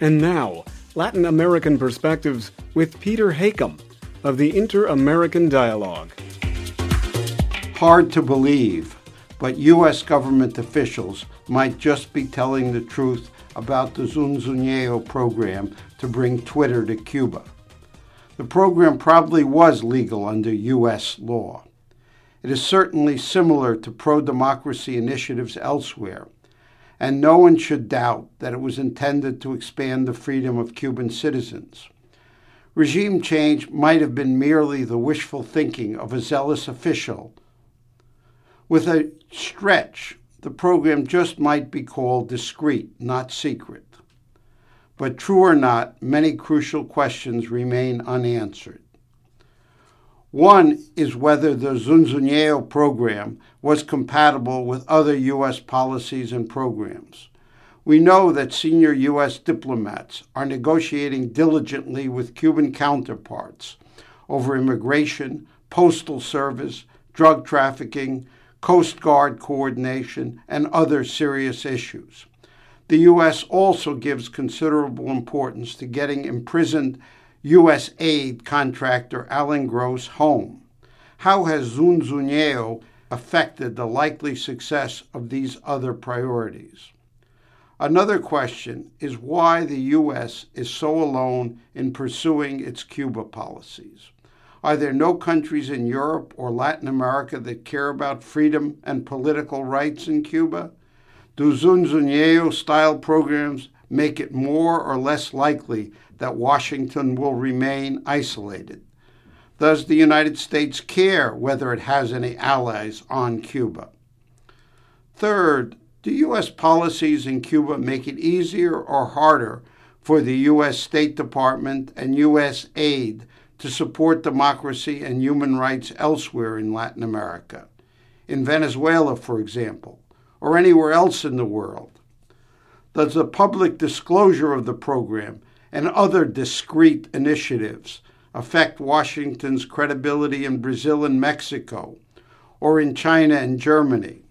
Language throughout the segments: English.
And now, Latin American Perspectives with Peter Hakim of the Inter American Dialogue. Hard to believe, but U.S. government officials might just be telling the truth about the Zunzuneo program to bring Twitter to Cuba. The program probably was legal under U.S. law. It is certainly similar to pro democracy initiatives elsewhere, and no one should doubt that it was intended to expand the freedom of Cuban citizens. Regime change might have been merely the wishful thinking of a zealous official. With a stretch, the program just might be called discreet, not secret. But true or not, many crucial questions remain unanswered. One is whether the Zunzuneo program was compatible with other U.S. policies and programs. We know that senior U.S. diplomats are negotiating diligently with Cuban counterparts over immigration, postal service, drug trafficking, Coast Guard coordination, and other serious issues. The U.S. also gives considerable importance to getting imprisoned U.S. aid contractor Alan Gross home. How has Zunzuneo affected the likely success of these other priorities? Another question is why the U.S. is so alone in pursuing its Cuba policies. Are there no countries in Europe or Latin America that care about freedom and political rights in Cuba? Do Zunzuneo style programs make it more or less likely that Washington will remain isolated? Does the United States care whether it has any allies on Cuba? Third, do U.S. policies in Cuba make it easier or harder for the U.S. State Department and U.S. aid to support democracy and human rights elsewhere in Latin America? In Venezuela, for example, or anywhere else in the world? Does the public disclosure of the program and other discreet initiatives affect Washington's credibility in Brazil and Mexico, or in China and Germany?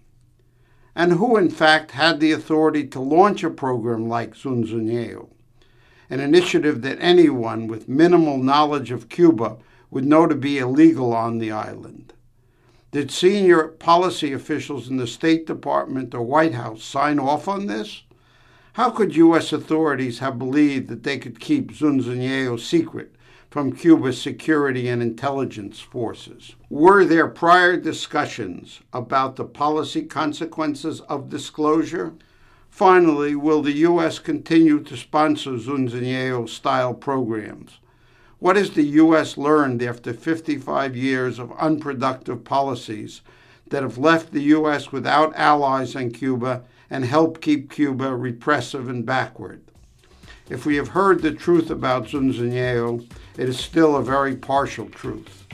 And who, in fact, had the authority to launch a program like Zunzuneo, an initiative that anyone with minimal knowledge of Cuba would know to be illegal on the island? Did senior policy officials in the State Department or White House sign off on this? How could U.S. authorities have believed that they could keep Zunzuneo secret from Cuba's security and intelligence forces? Were there prior discussions about the policy consequences of disclosure? Finally, will the U.S. continue to sponsor Zunzuneo style programs? What has the U.S. learned after 55 years of unproductive policies that have left the U.S. without allies in Cuba and help keep Cuba repressive and backward. If we have heard the truth about Zunzuneo, it is still a very partial truth.